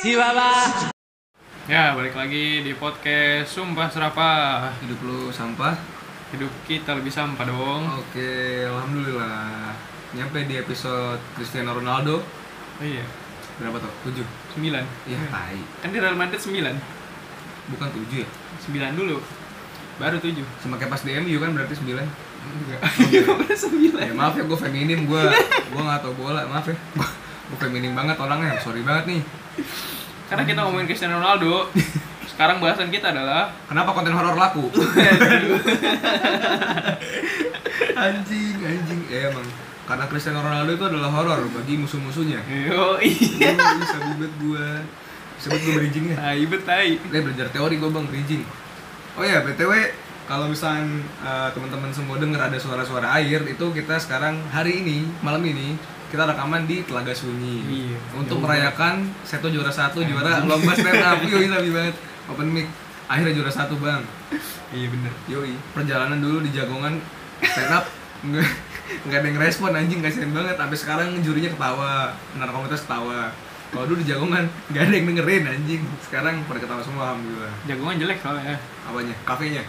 Chihuahua. Ya, balik lagi di podcast Sumpah Serapah. Hidup lu sampah? Hidup kita lebih sampah dong. Oke, alhamdulillah. Nyampe di episode Cristiano Ronaldo. Oh iya, Berapa tuh? 7. 9. Iya, tai. Kan di Real Madrid 9. Bukan 7 ya? 9 dulu. Baru 7. Sama kayak pas di MU kan berarti 9. Enggak. Iya, baru 9. Ya maaf ya gue feminim, gue gue gak tau bola, maaf ya. Gue feminim banget orangnya, sorry banget nih. Karena kita ngomongin Cristiano Ronaldo. Sekarang bahasan kita adalah Kenapa konten horor laku? anjing, anjing. Ya emang karena Cristiano Ronaldo itu adalah horor bagi musuh-musuhnya. Yo, iya. Oh, bisa ribet gue. Bisa ribet gue bridgingnya. Tai bet tai. Eh belajar teori gue bang bridging. Oh ya btw kalau misalnya eh, teman-teman semua denger ada suara-suara air itu kita sekarang hari ini malam ini kita rekaman di Telaga Sunyi. Iya, untuk merayakan Seto juara satu juara lomba stand up. Yoi sabi banget. Open mic. Akhirnya juara satu bang. Iya bener. yoi. Perjalanan dulu di Jagongan stand up. Nggak nggak ada yang respon anjing. Kasihan banget. Sampai sekarang jurinya ketawa. Benar komunitas ketawa. Kalau dulu di Jagongan nggak ada yang dengerin anjing. Sekarang pada ketawa semua alhamdulillah. Jagongan jelek soalnya. apanya? Kafenya?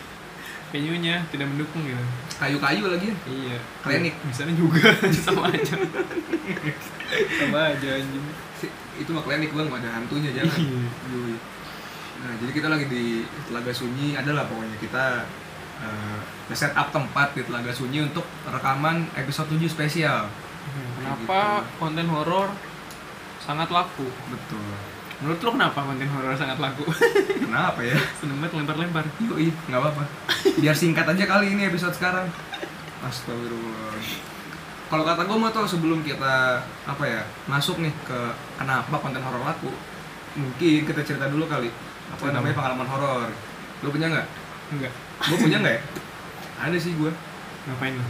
Penyunya tidak mendukung gitu. Kayu-kayu lagi ya Iya. Klinik. Misalnya juga sama aja. sama aja anjing. Si- itu mah klinik bang ada hantunya jangan Iya. Nah jadi kita lagi di telaga sunyi adalah pokoknya kita uh, set up tempat di telaga sunyi untuk rekaman episode 7 spesial Kenapa konten horor sangat laku? betul Menurut lo kenapa konten horor sangat laku? kenapa ya? Seneng banget lempar-lempar. Yoi, nggak apa-apa. Biar singkat aja kali ini episode sekarang. Astagfirullah. Kalau kata gue mah tuh sebelum kita apa ya masuk nih ke kenapa konten horor laku mungkin kita cerita dulu kali. Apa namanya pengalaman horor? Lu punya nggak? Enggak. gue punya nggak ya? Ada sih gue Ngapain lo?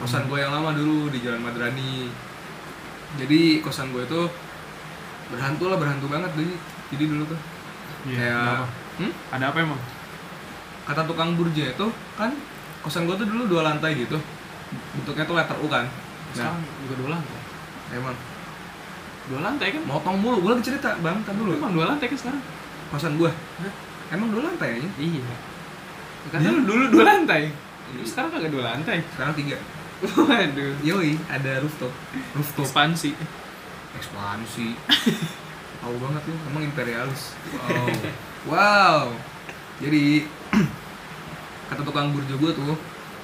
kosan gue yang lama dulu di Jalan Madrani. Jadi kosan gue itu berhantu lah berhantu banget jadi jadi dulu tuh kayak Iya, kenapa? hmm? Ada apa emang? kata tukang burja itu kan kosan gue tuh dulu dua lantai gitu bentuknya tuh letter U kan nah Sekarang juga dua lantai. emang Dua lantai kan? motong mulu gue lagi cerita bang kan dulu Emang dua lantai kan sekarang? kosan gue Hah? emang dua lantai aja Iya. Kan dulu, dulu dua lantai. Iya. Sekarang kagak dua lantai. sekarang tiga Waduh. yoi ada rooftop rooftop Ekspansi. Ekspansi. Tahu banget lu emang imperialis. Wow. Wow. Jadi kata tukang burjo gue tuh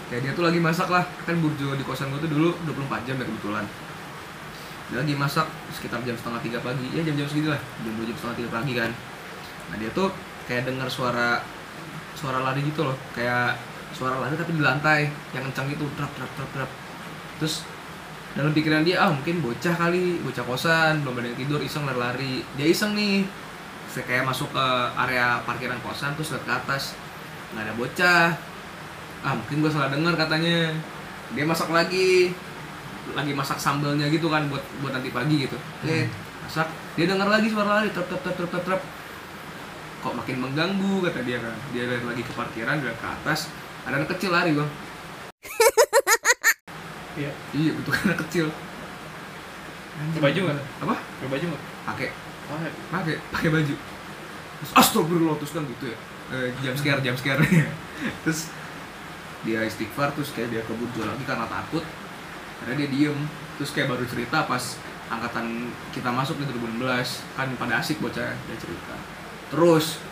kayak dia tuh lagi masak lah. Kan burjo di kosan gue tuh dulu 24 jam ya kebetulan. Dia lagi masak sekitar jam setengah tiga pagi. Ya jam-jam segitu lah. Jam dua jam setengah tiga pagi kan. Nah dia tuh kayak dengar suara suara lari gitu loh. Kayak suara lari tapi di lantai. Yang kencang gitu trap trap trap trap. Terus dalam pikiran dia ah mungkin bocah kali bocah kosan belum ada yang tidur iseng lari-lari. Dia iseng nih. Saya kayak masuk ke area parkiran kosan terus lihat ke atas. Nggak ada bocah. Ah mungkin gue salah dengar katanya. Dia masak lagi. Lagi masak sambelnya gitu kan buat buat nanti pagi gitu. Oke masak. Dia dengar lagi suara lari trap trap trap trap, trap. kok makin mengganggu kata dia kan. Dia lihat lagi ke parkiran dia ke atas. Ada anak kecil lari bang Iya. iya betul anak kecil. Pakai baju nggak? apa? Pakai baju nggak? pakai. Pakai. Pakai baju. Terus astagfirullah terus kan gitu ya. Eh, jam scare jam scare. Terus dia istighfar terus kayak dia kebun lagi karena takut. Karena dia diem. Terus kayak baru cerita pas angkatan kita masuk di 2016 kan pada asik bocah dia cerita. Terus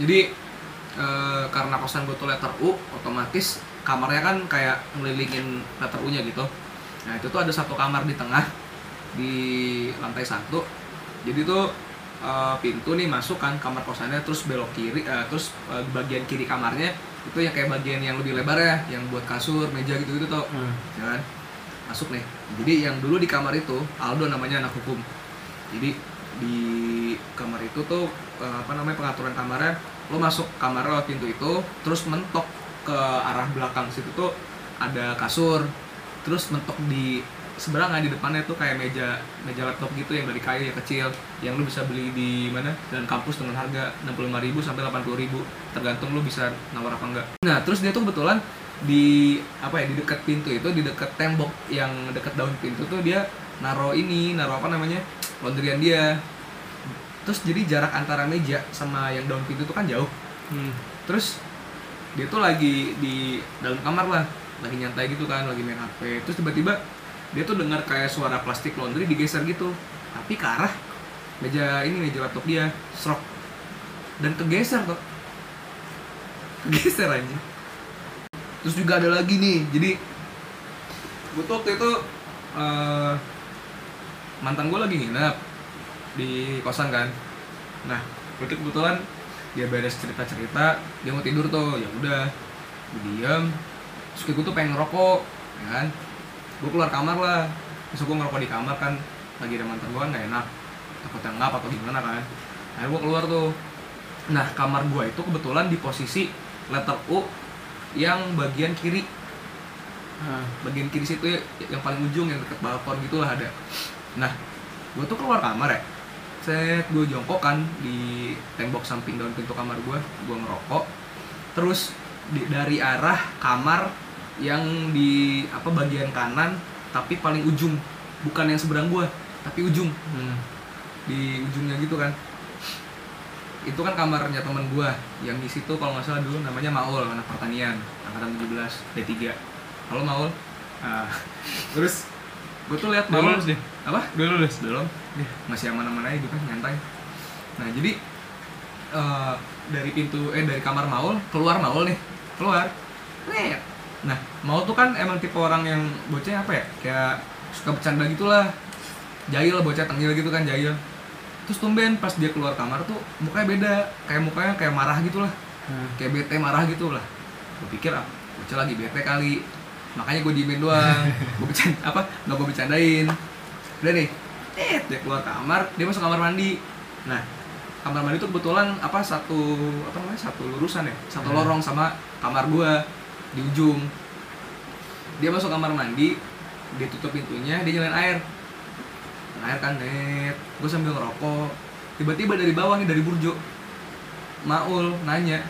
jadi eh, karena kosan gue tuh letter U otomatis kamarnya kan kayak ngelilingin letter U nya gitu. Nah itu tuh ada satu kamar di tengah di lantai satu. Jadi tuh eh, pintu nih masuk kan kamar kosannya terus belok kiri eh, terus eh, bagian kiri kamarnya itu yang kayak bagian yang lebih lebar ya yang buat kasur meja gitu gitu tuh. Hmm. ya kan? Masuk nih. Jadi yang dulu di kamar itu Aldo namanya anak hukum. Jadi di kamar itu tuh apa namanya pengaturan kamarnya lo masuk kamar lewat pintu itu terus mentok ke arah belakang situ tuh ada kasur terus mentok di seberang di depannya tuh kayak meja meja laptop gitu yang dari kayu yang kecil yang lu bisa beli di mana? Dan kampus dengan harga 65.000 sampai 80.000 tergantung lu bisa nawar apa enggak. Nah terus dia tuh kebetulan di apa ya di dekat pintu itu di dekat tembok yang dekat daun pintu tuh dia naro ini naro apa namanya laundryan dia. Terus jadi jarak antara meja sama yang daun pintu itu kan jauh. Hmm. terus dia tuh lagi di dalam kamar lah lagi nyantai gitu kan lagi main HP terus tiba-tiba dia tuh dengar kayak suara plastik laundry digeser gitu. Tapi ke arah meja ini meja laptop dia stroke dan kegeser tuh. Kegeser aja terus juga ada lagi nih jadi gue tuh waktu itu eh, mantan gue lagi nginep di kosan kan. Nah tuh kebetulan dia beres cerita cerita dia mau tidur tuh ya udah. Gue diem terus gue tuh pengen ngerokok ya kan? Gue keluar kamar lah. Terus gue ngerokok di kamar kan lagi ada mantan gue kan gak enak. Takutnya ngap atau gimana kan. Akhirnya gue keluar tuh. Nah kamar gue itu kebetulan di posisi letter U yang bagian kiri. Ah. bagian kiri situ ya, yang paling ujung yang deket balkon gitulah ada. Nah gue tuh keluar kamar ya set gue jongkok kan di tembok samping daun pintu kamar gue gue ngerokok. Terus di- dari arah kamar yang di apa bagian kanan tapi paling ujung. Bukan yang seberang gue tapi ujung. Hmm. di ujungnya gitu kan. Itu kan kamarnya temen gue yang di situ kalau nggak salah dulu namanya Maul anak pertanian angkatan 17 D3 halo Maul. Ah, terus gue tuh lihat Maul lulus deh. apa? Udah lulus. belum Iya. masih aman-aman aja gitu kan nyantai. Nah jadi eh, dari pintu eh dari kamar Maul keluar Maul nih. Keluar. Net. nah Maul tuh kan emang tipe orang yang bocahnya apa ya? Kayak suka bercanda gitulah. Jahil bocah tengil gitu kan jahil. Terus tumben pas dia keluar kamar tuh mukanya beda. Kayak mukanya kayak marah gitu lah Hmm. kayak bete marah gitu lah gue pikir ah bocah lagi bete kali makanya gue diemin doang. Gue bercanda apa nggak gue bercandain. Udah nih eh dia keluar kamar dia masuk kamar mandi. Nah kamar mandi itu kebetulan apa satu apa namanya satu lurusan ya? Satu Hmm. lorong sama kamar gue di ujung. Dia masuk kamar mandi dia tutup pintunya dia nyalain air. Nyalain air kan net. Gue sambil ngerokok. Tiba-tiba dari bawah nih dari burjo Maul nanya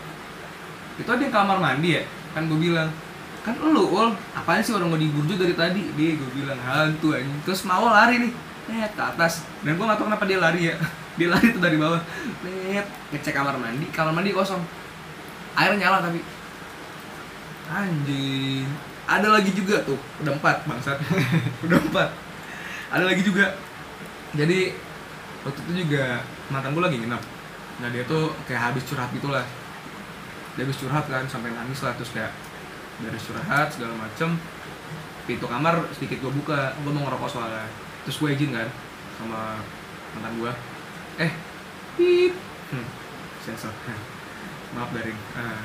itu ada yang kamar mandi ya? Kan gue bilang kan lu ul. Apaan sih orang mau di burjo dari tadi? Dia gue bilang hantu aja terus Maul lari nih. Net ke atas. Dan gue gak tau kenapa dia lari ya. Dia lari tuh dari bawah. Net ngecek kamar mandi. Kamar mandi kosong. Air nyala tapi. Anjing. Ada lagi juga tuh. Udah empat bangsat. Udah empat. Ada lagi juga. Jadi waktu itu juga mantan gue lagi nginep. Nah dia tuh kayak habis curhat gitulah. Dia habis curhat kan sampai nangis lah terus kayak dari curhat segala macem. Pintu kamar sedikit gue buka. Gue mau ngerokok soalnya. Terus gue izin kan sama mantan gue eh pip. Hmm, sensor. Maaf daring. Ah.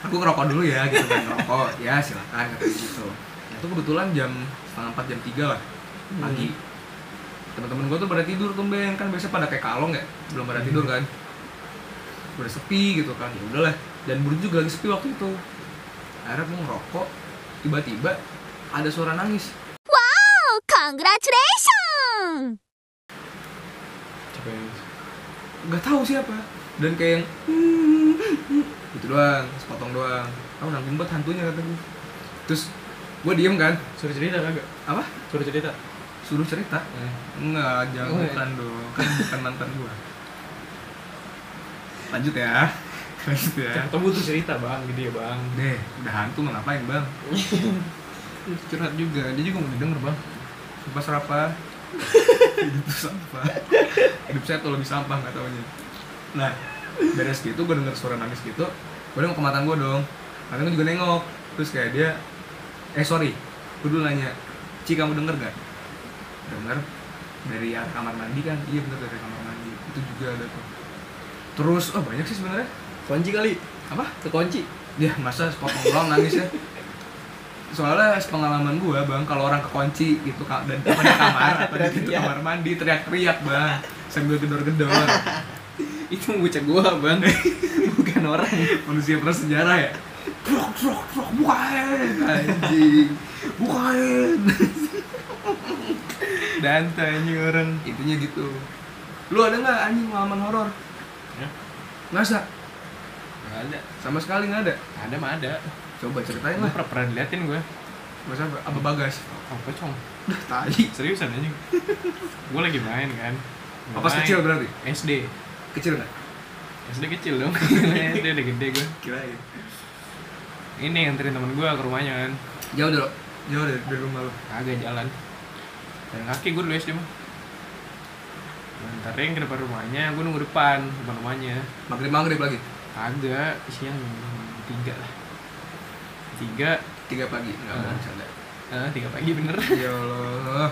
aku ngerokok dulu ya gitu kan. Ngerokok. Ya silakan kata gitu. Nah, itu kebetulan jam setengah empat jam tiga lah pagi. Teman-teman gue tuh pada tidur tumben. Kan biasa pada kayak kalong ya belum pada tidur kan udah sepi gitu kan. Ya udahlah. Dan buru juga lagi sepi waktu itu. Akhirnya gue ngerokok. Tiba-tiba ada suara nangis. Oh, congratulations! Siapa yang nggak tahu siapa. Dan kayak yang gitu doang sepotong doang. Tahu nanggung banget hantunya kata gue terus gue diem kan. Suruh cerita kagak? apa? Suruh cerita. suruh cerita? Enggak, jangan Oh, iya. bukan dong. Kan bukan mantan gua. Lanjut ya. Lanjut ya. Tahu butuh cerita bang, gede ya bang. Deh, udah hantu mau ngapain, Bang? Curhat juga, dia juga mau didengar, Bang. Sumpah serapa. Hidup tuh sampah. Hidup saya tuh lebih sampah nggak taunya. Nah, beres gitu gue denger suara nangis gitu. Gue nengok ke mantan gue dong. Mantan gue juga nengok. Terus kayak dia, eh sorry, gue dulu nanya, Ci kamu denger gak? Denger dari kamar mandi kan? Iya bener dari kamar mandi. Itu juga ada tuh. Terus, oh banyak sih sebenarnya. Kunci kali. Apa? Kekunci. Ya masa sepotong doang nangis ya Soalnya pengalaman gua bang Kalau orang kekunci gitu dan apa di kamar Atau di pintu kamar mandi Teriak-teriak bang Sambil gedor-gedor Itu bocah gua bang. Bukan orang. Manusia prasejarah ya Trok, trok, trok, bukain Anjing Bukain Dan tanya orang. Intinya gitu Lu ada nggak anjing pengalaman horor? Ya. Masa? Gak ada. Sama sekali nggak ada Ada mah ada. Coba ceritain lah pernah, pernah diliatin gue. Bahasa apa? Aba Bagas. apa cong Dah tadi. seriusan aja gue lagi main kan Main. kecil berarti? SD Kecil nggak? SD kecil dong SD udah gede gue Kirain. ini nganterin temen gue ke rumahnya kan Jauh dulu. Jauh dari, dari rumah lu. agak jalan jalan kaki gue dulu SD mah nganterin ke depan rumahnya gue nunggu depan depan rumahnya Maghrib maghrib lagi. agak siang tiga lah tiga Tiga pagi. Enggak mau bercanda. eh, tiga pagi bener Ya Allah.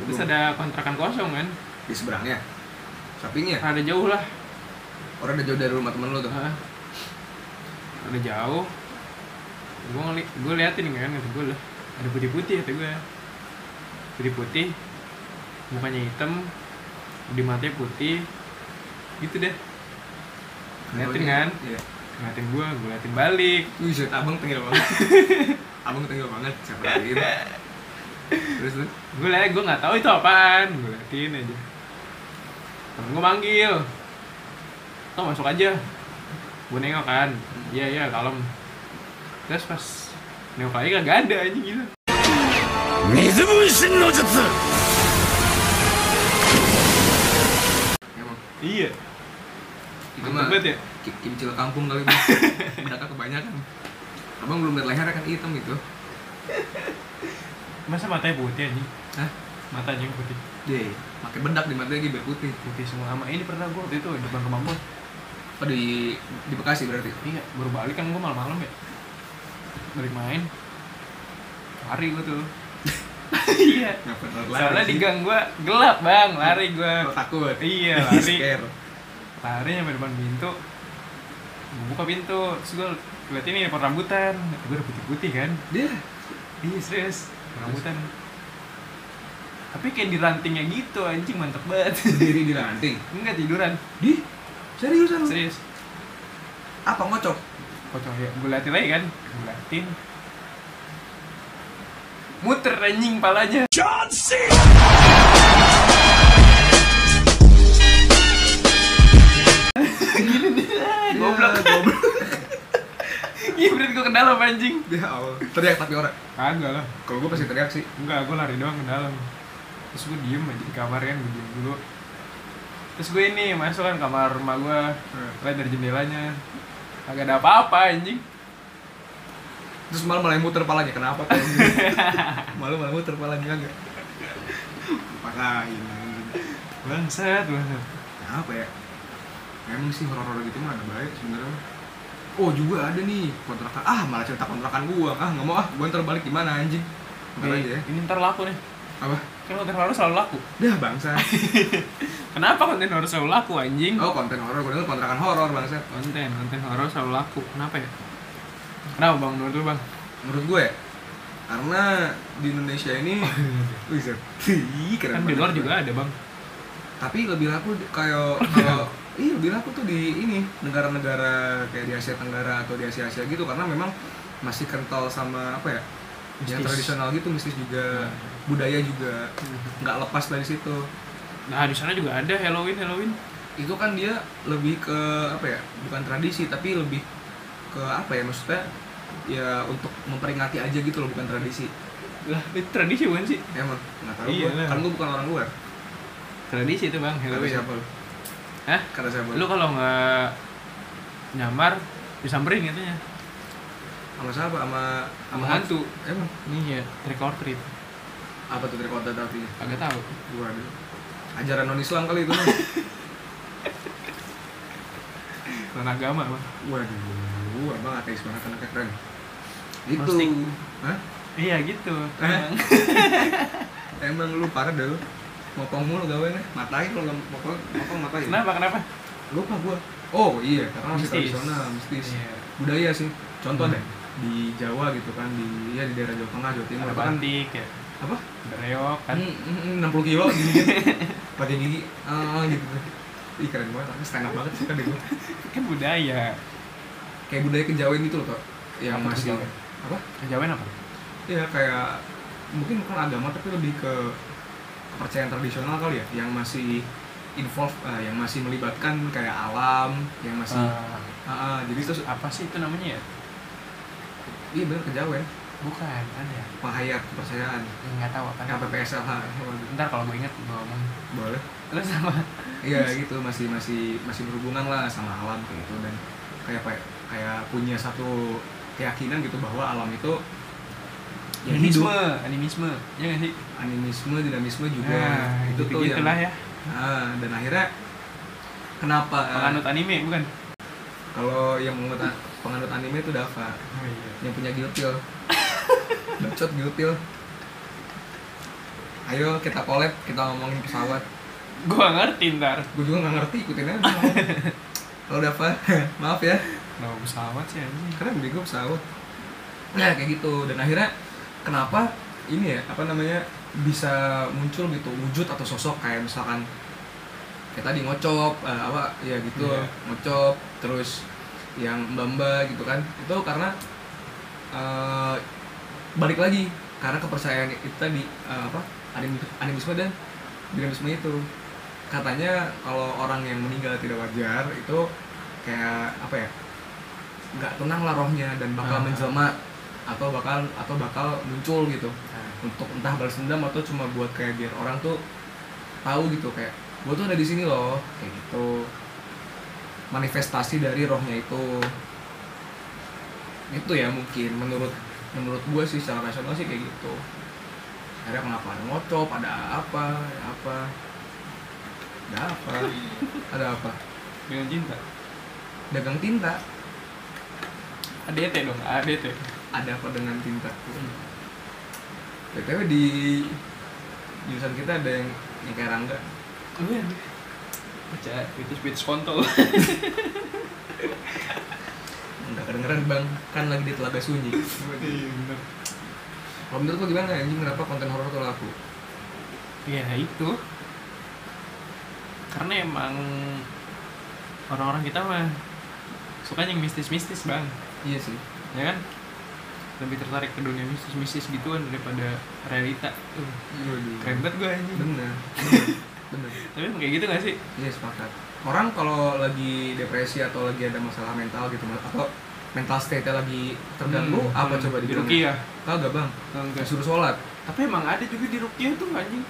terus ada kontrakan kosong kan di seberangnya. Sampingnya. ada jauh lah Orang udah jauh dari rumah temen lu tuh. Heeh. udah jauh gue ngeli gue liatin kan kata gue lah ada putih putih kata gue putih putih mukanya hitam di matanya putih gitu deh ngeliatin kan Iya. ngeliatin gue gue liatin balik Wih, shit, abang tengil banget. abang tengil banget, siapa lagi? Terus lu? gue liat gue nggak tahu itu apaan gue liatin aja temen gue manggil tuh masuk aja gue nengok kan iya iya kalem terus pas nengok lagi kagak ada aja gitu 水分身の術 iya Itu mah ya ki- kimcil kampung kali Bang. Mereka kebanyakan. Abang belum lihat lehernya kan hitam itu. masa matanya putih aja Hah? matanya yang putih Deh, pakai bedak di matanya lagi biar putih. putih semua sama ini pernah gue waktu itu di depan rumah gue Oh di di Bekasi berarti. iya baru balik kan gue malam-malam ya balik main lari gue tuh iya. Soalnya di gang gue gelap bang. Lari gue takut. iya lari. Lari nyampe depan pintu. Gua buka pintu terus gue liat ini pohon rambutan. Gue udah putih-putih kan? Dia? Iya serius. Rambutan. Tapi kayak di rantingnya gitu anjing mantep banget. Berdiri di ranting. enggak tiduran. Di? Seriusan serius. Apa ngocok? kocok ya. Gue liatin lagi kan? Gue liatin muter anjing palanya. John C. goblok. Goblok. iya berarti gue ke dalam anjing. Dia awal. Teriak tapi orang. kagak lah. Kalau gue pasti teriak sih. enggak gue lari doang ke dalam. Terus gue diem aja di kamar kan gue diem dulu. Terus gue ini masuk kan kamar rumah gue lihat dari jendelanya. Kagak ada apa-apa anjing Terus malah malah muter palanya. Kenapa tuh? malah malah muter palanya enggak. Pakain. bangsat bangsat Apa ya? Emang sih horor-horor gitu mah ada baik sebenarnya. Oh juga ada nih kontrakan. Ah malah cerita kontrakan gua. Ah nggak mau ah. Gua ntar balik gimana anjing. Ntar aja ya. ini ntar laku nih Apa? kan konten horor selalu laku Dah bangsa. kenapa konten horor selalu laku anjing Oh konten horor. Gua denger kontrakan horor bangsa. konten konten horor selalu laku kenapa ya kenapa bang? Menurut lu bang? Menurut gue ya. Karena di Indonesia ini, wih keren kan di luar juga ada bang. Tapi lebih laku kayak kalau iya. Lebih laku tuh di ini negara-negara kayak di Asia Tenggara atau di Asia Asia gitu karena memang masih kental sama apa ya yang Mistis. tradisional gitu mistis juga budaya juga. Nggak lepas dari situ. Nah di sana juga ada Halloween Halloween. Itu kan dia lebih ke apa ya bukan tradisi tapi lebih ke apa ya maksudnya ya untuk memperingati aja gitu loh bukan tradisi. Lah itu tradisi bukan sih? Emang nggak tahu Iya gua. kan gue bukan orang luar. Tradisi itu bang Halloween siapa lu? Hah? kata siapa lu kalau nggak nyamar disamperin katanya. Sama siapa? Sama sama hantu. Emang iya trick or treat. Apa tuh dari kota tapi agak tahu. Waduh. Ajaran non Islam kali itu non agama bang. Waduh, abang ateis banget anaknya keren. Itu. Gnostik. Hah? iya gitu Eh? emang. Emang lu parah dah lu. Mopong mulu gawennya. Matain lu mopong, mopong matain. kenapa kenapa Lupa gua. Oh iya, karena masih tradisional, mistis. Iya. Budaya sih. Contoh Hmm. deh di Jawa gitu kan di ya di daerah Jawa Tengah, Jawa Timur ada apa kan bantik ya apa? ada reok kan hmm, hmm, 60 kilo gini pakai gigi ah gitu ih keren banget tapi stand up banget sih kan deh gua kan budaya kayak budaya kejawen gitu loh Tok. yang Apa masih? Apa? Kejawen apa? Ya kayak mungkin bukan agama tapi lebih ke kepercayaan tradisional kali ya yang masih involve eh, yang masih melibatkan kayak alam yang masih Ah, Ah, ah, jadi terus apa sih itu namanya ya? Iya bener kejawen bukan ada. Penghayat kepercayaan. Nggak tahu apa yang PPSLH ntar kalau gue inget gue ngomong boleh. Terus sama? Iya gitu masih masih masih berhubungan lah sama alam kayak gitu dan kayak apa ya, kayak punya satu keyakinan gitu bahwa alam itu ya animisme hidup. Animisme ya nggak sih? Animisme dinamisme juga. Nah, itu tuh yang ya. Ah, dan akhirnya kenapa eh, penganut anime bukan? kalau yang penganut, penganut anime itu Dava. Oh iya. Yang punya Giltil bacot Giltil ayo kita collab kita ngomongin pesawat. Gue gak ngerti ntar. Gue juga nggak ngerti ikutin aja. Kalau Dava. Maaf ya Nah, pesawat sih anjing? Keren bego pesawat. Nah kayak gitu. Dan akhirnya kenapa ini ya apa namanya bisa muncul gitu wujud atau sosok kayak misalkan kayak tadi ngocop eh, apa ya gitu Iya. ngocop terus yang mbamba gitu kan. Itu karena eh, balik lagi karena kepercayaan itu tadi eh, apa anim- animisme dan dinamisme itu. Katanya kalau orang yang meninggal tidak wajar itu kayak apa ya nggak tenang lah rohnya dan bakal Ah. menjelma atau bakal atau bakal muncul gitu. Nah, untuk entah balas dendam atau cuma buat kayak biar orang tuh tahu gitu kayak gue tuh ada di sini loh kayak gitu. Manifestasi dari rohnya itu. Itu ya mungkin menurut menurut gue sih secara rasional sih kayak gitu. Akhirnya kenapa ada ngocop ada apa ada apa? Ada apa? Ada apa? Dengan cinta? Dagang tinta ADT dong ADT ada apa dengan tinta? Btw di jurusan kita ada yang yang kayak Rangga. Oh iya. Baca itu speech kontol nggak kedengeran bang. Kan lagi di telaga sunyi. Iya bener. Kalau menurut lo gimana anjing? Kenapa konten horor tuh laku? Ya itu. Karena emang orang-orang kita mah suka yang mistis-mistis bang iya sih ya kan? Lebih tertarik ke dunia mistis-mistis gituan daripada realita. Uh, keren banget gue anjing. Bener. Bener. Tapi kayak gitu gak sih? Iya sepakat. Orang kalau lagi depresi atau lagi ada masalah mental gitu atau mental state-nya lagi terganggu Hmm, apa hmm. coba di dibilangnya? Rukiah. Kagak bang. Enggak. disuruh sholat. Tapi emang ada juga di Rukiah tuh anjing.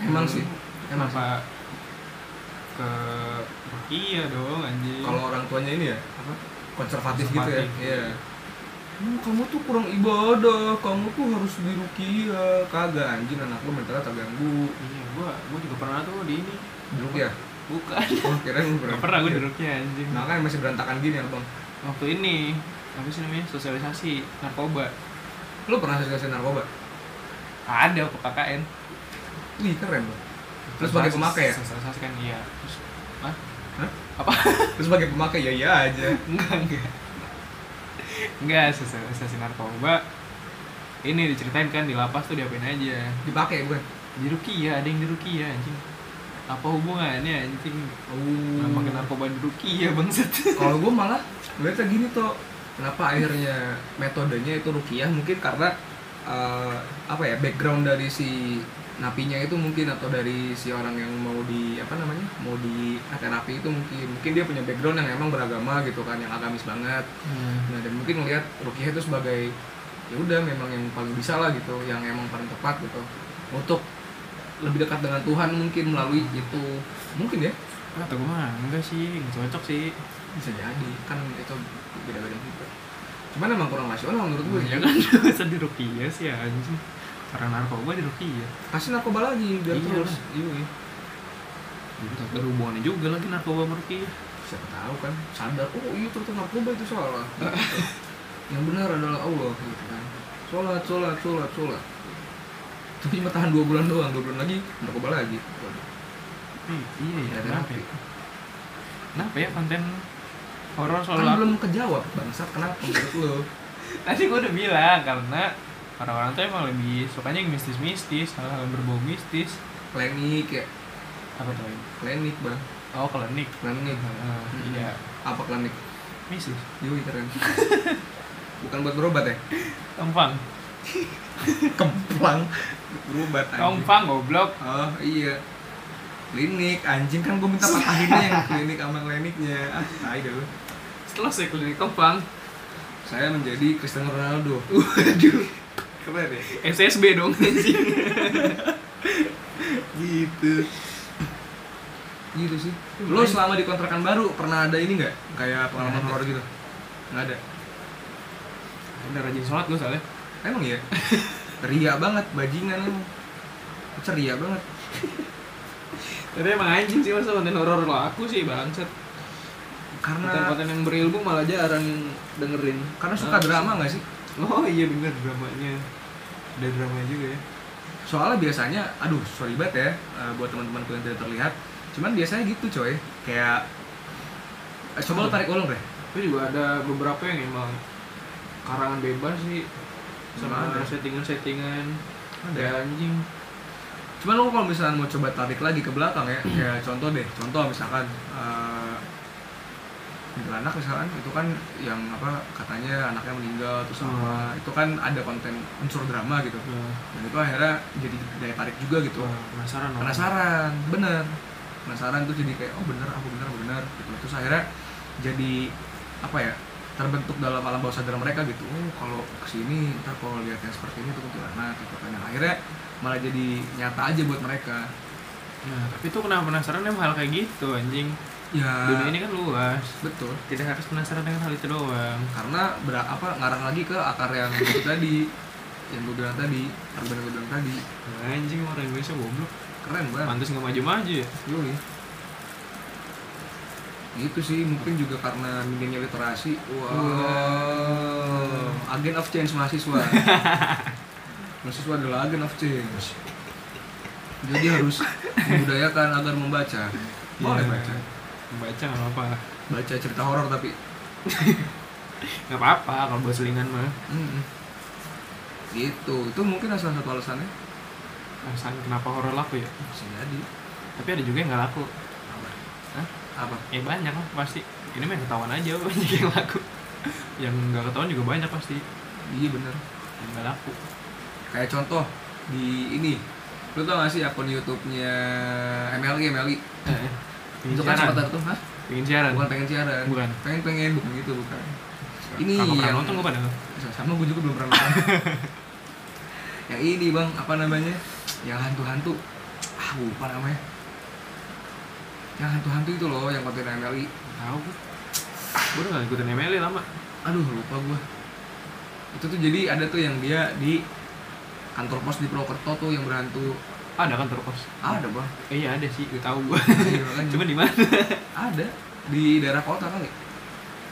Emang Hmm, sih emang sih. kenapa? Ke Rukiah dong anjing. Kalau orang tuanya ini ya? Apa konservatif, gitu ya. Iya. Hmm, kamu tuh kurang ibadah, kamu tuh harus di rukiah Kagak anjing anak lu mentalnya terganggu. Iya gua gua juga pernah tuh di ini. Di rukiah? bukan. Oh kirain lu Gak pernah gue di Rukiah anjing. Nah kan masih berantakan gini ya bang waktu ini apa sih namanya sosialisasi narkoba. Lu pernah sosialisasi narkoba? ada ke KKN Wih keren bang. Terus sebagai pemakai ya? sosialisasi kan iya. Terus Hah? Hah? Apa? Terus sebagai pemakai? Ya iya aja. Enggak enggak. Enggak sosialisasi narkoba. Ini diceritain kan di lapas tuh diapain aja. Dipakai bukan? di Rukiah ada yang di Rukiah anjing. Apa hubungannya anjing? Oh. Pakai narkoba di Rukiah bangsat. Kalau gue malah ngeliatnya gini tuh Kenapa akhirnya metodenya itu rukiah Mungkin karena eh, Apa ya background dari si napinya itu mungkin atau dari si orang yang mau di apa namanya mau di terapi itu mungkin mungkin dia punya background yang emang beragama gitu kan yang agamis banget. Nah dan mungkin ngelihat Rukiah itu sebagai ya udah memang yang paling bisa lah gitu, yang emang paling tepat gitu untuk lebih dekat dengan Tuhan mungkin melalui itu. Mungkin ya? Atau gue mah enggak sih cocok sih. Bisa jadi kan itu beda-beda juga. Cuman emang kurang rasional menurut gue. ya kan? Di Rukiah sih anjing karena narkoba di Rukiah Kasih narkoba lagi biar Iya terus. lah. Iya. iya. Jadi ada hubungannya juga lagi narkoba sama Rukiah Siapa tahu kan sadar oh iya ternyata narkoba itu salah. yang benar adalah Allah gitu kan. Sholat, sholat, sholat, sholat. Tapi cuma tahan dua bulan doang, dua bulan lagi narkoba lagi. Ih, iya ya Ada kenapa ya kenapa ya konten horor soal Kan belum kejawab bangsat kenapa menurut lo? tadi gue udah bilang karena orang-orang tuh emang lebih sukanya yang mistis-mistis hal-hal yang berbau mistis Klinik ya, apa tuh klinik bang, oh klinik klinik. Heeh, iya Apa klinik? mistis Yui keren. Bukan buat berobat ya? Kempang Kemplang. Berobat. Kempang goblok Oh iya. Klinik anjing kan gue minta patahinnya yang klinik sama kliniknya. Ah, tai lu. setelah saya klinik Kempang saya menjadi Cristiano Ronaldo Waduh. Keren ya. SSB dong. Anjing. gitu. Gitu sih. Lo selama di kontrakan baru pernah ada ini nggak? Kayak pengalaman horor gitu? Nggak ada? Udah rajin sholat gue soalnya. emang ya ria banget bajingan emang ceria banget. Tapi emang anjing sih masa konten horor lo aku sih bangsat. karena Konten-konten yang berilmu malah jarang dengerin. karena suka Ah, drama nggak sih Oh iya bener dramanya. Ada drama juga ya. soalnya biasanya aduh sorry banget ya eh, buat teman-temanku yang tidak terlihat cuman biasanya gitu coy kayak eh, coba lo tarik ulung deh Tapi juga ada beberapa yang emang karangan bebas sih sama Ada. settingan-settingan Ada. ada anjing Cuman lo kalau misalnya mau coba tarik lagi ke belakang ya, kayak contoh deh, contoh misalkan eh anak misalkan itu kan yang apa katanya anaknya meninggal terus Hmm. apa itu kan ada konten unsur drama gitu. Nah, dan itu akhirnya jadi daya tarik juga gitu. Wah, penasaran penasaran bener. Penasaran tuh jadi kayak oh bener aku bener aku bener gitu. Terus akhirnya jadi apa ya terbentuk dalam alam bawah sadar mereka gitu. Oh kalau ke sini ntar kalau lihat yang seperti ini tuh kuntilanak gitu kan. Yang akhirnya malah jadi nyata aja buat mereka. Nah, tapi tuh kenapa penasaran emang hal kayak gitu anjing ya dunia ini kan luas betul tidak harus penasaran dengan hal itu doang karena ber apa ngarah lagi ke akar yang itu tadi yang gue bilang tadi argumen yang gue bilang tadi anjing orang Indonesia goblok keren banget pantas nggak maju-maju ya Yoi. Itu sih mungkin juga karena minimnya literasi. Wow. Agen of change mahasiswa. mahasiswa adalah agen of change. Jadi harus membudayakan agar membaca. Boleh Iya. baca. Membaca nggak apa-apa Baca cerita horor tapi. nggak apa-apa kalau buat selingan mah Mm-mm. Gitu. Itu mungkin salah satu alasannya. alasan kenapa horor laku ya Bisa jadi. tapi ada juga yang nggak laku Apa? Hah? Apa? ya banyak lah pasti ini mah ketahuan aja banyak yang laku yang nggak ketahuan juga banyak pasti Iya bener. yang nggak laku Kayak contoh di ini. Lu tau gak sih akun YouTube-nya MLI MLI? eh, pengen Itu kan siaran tuh, hah? pengen siaran Bukan pengen siaran. Bukan. Pengen pengen bukan gitu bukan. Ini Kakak pernah yang nonton gue pada sama gue juga belum pernah nonton. yang ini bang apa namanya? Yang hantu-hantu. Ah lupa namanya. Yang hantu-hantu itu loh yang konten MLI. tahu gue gue udah nggak ikutin MLI lama Aduh lupa gue. Itu tuh jadi ada tuh yang dia di kantor pos di Purwokerto tuh yang berhantu. Ada kan terpos Ada bang. eh, iya ada sih gue tahu. Gue Iya, makanya. cuma di mana? Ada. Di daerah kota kali.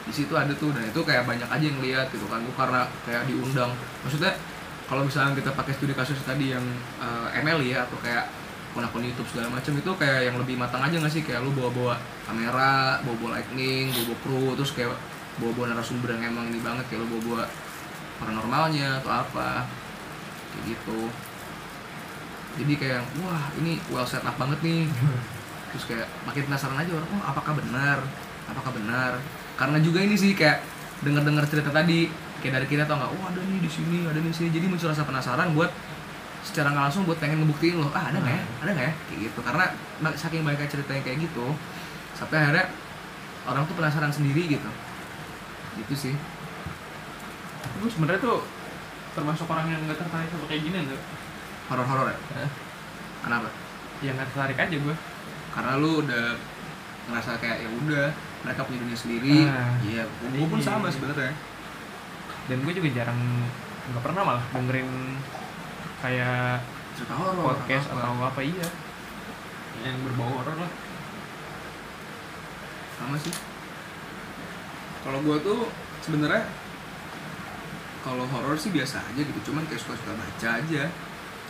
Di situ ada tuh dan itu kayak banyak aja yang lihat gitu kan. Gua karena kayak diundang. Maksudnya kalau misalnya kita pakai studi kasus tadi yang eh, ML ya atau kayak akun-akun YouTube segala macam itu kayak yang lebih matang aja nggak sih? Kayak lu bawa-bawa kamera, bawa-bawa lightning, bawa-bawa kru, terus kayak bawa-bawa narasumber yang emang ini banget. Kayak lu bawa-bawa paranormalnya atau apa. Kayak gitu jadi kayak wah ini well set up banget nih. Terus kayak makin penasaran aja orang oh apakah benar? Apakah benar? Karena juga ini sih kayak dengar-dengar cerita tadi kayak dari kita tau nggak oh ada nih di sini ada nih di sini. Jadi muncul rasa penasaran buat secara nggak langsung buat pengen ngebuktiin loh ah ada nggak ya? Ada nggak ya? Kayak gitu. Karena saking banyaknya cerita yang kayak gitu sampai akhirnya orang tuh penasaran sendiri gitu. Gitu sih. Gue sebenarnya tuh termasuk orang yang nggak tertarik sama kayak gini tuh horor-horor ya? Hah? kenapa? Yang nggak tertarik aja gue karena lu udah ngerasa kayak ya udah mereka punya dunia sendiri. Ah. iya gue pun Iya. sama sebenarnya. Dan gue juga jarang nggak pernah malah dengerin kayak cerita horor podcast apa. atau apa iya. Yang berbau horor lah. Sama sih. Kalau gue tuh sebenarnya kalau horor sih biasa aja gitu. Cuman kayak suka-suka baca aja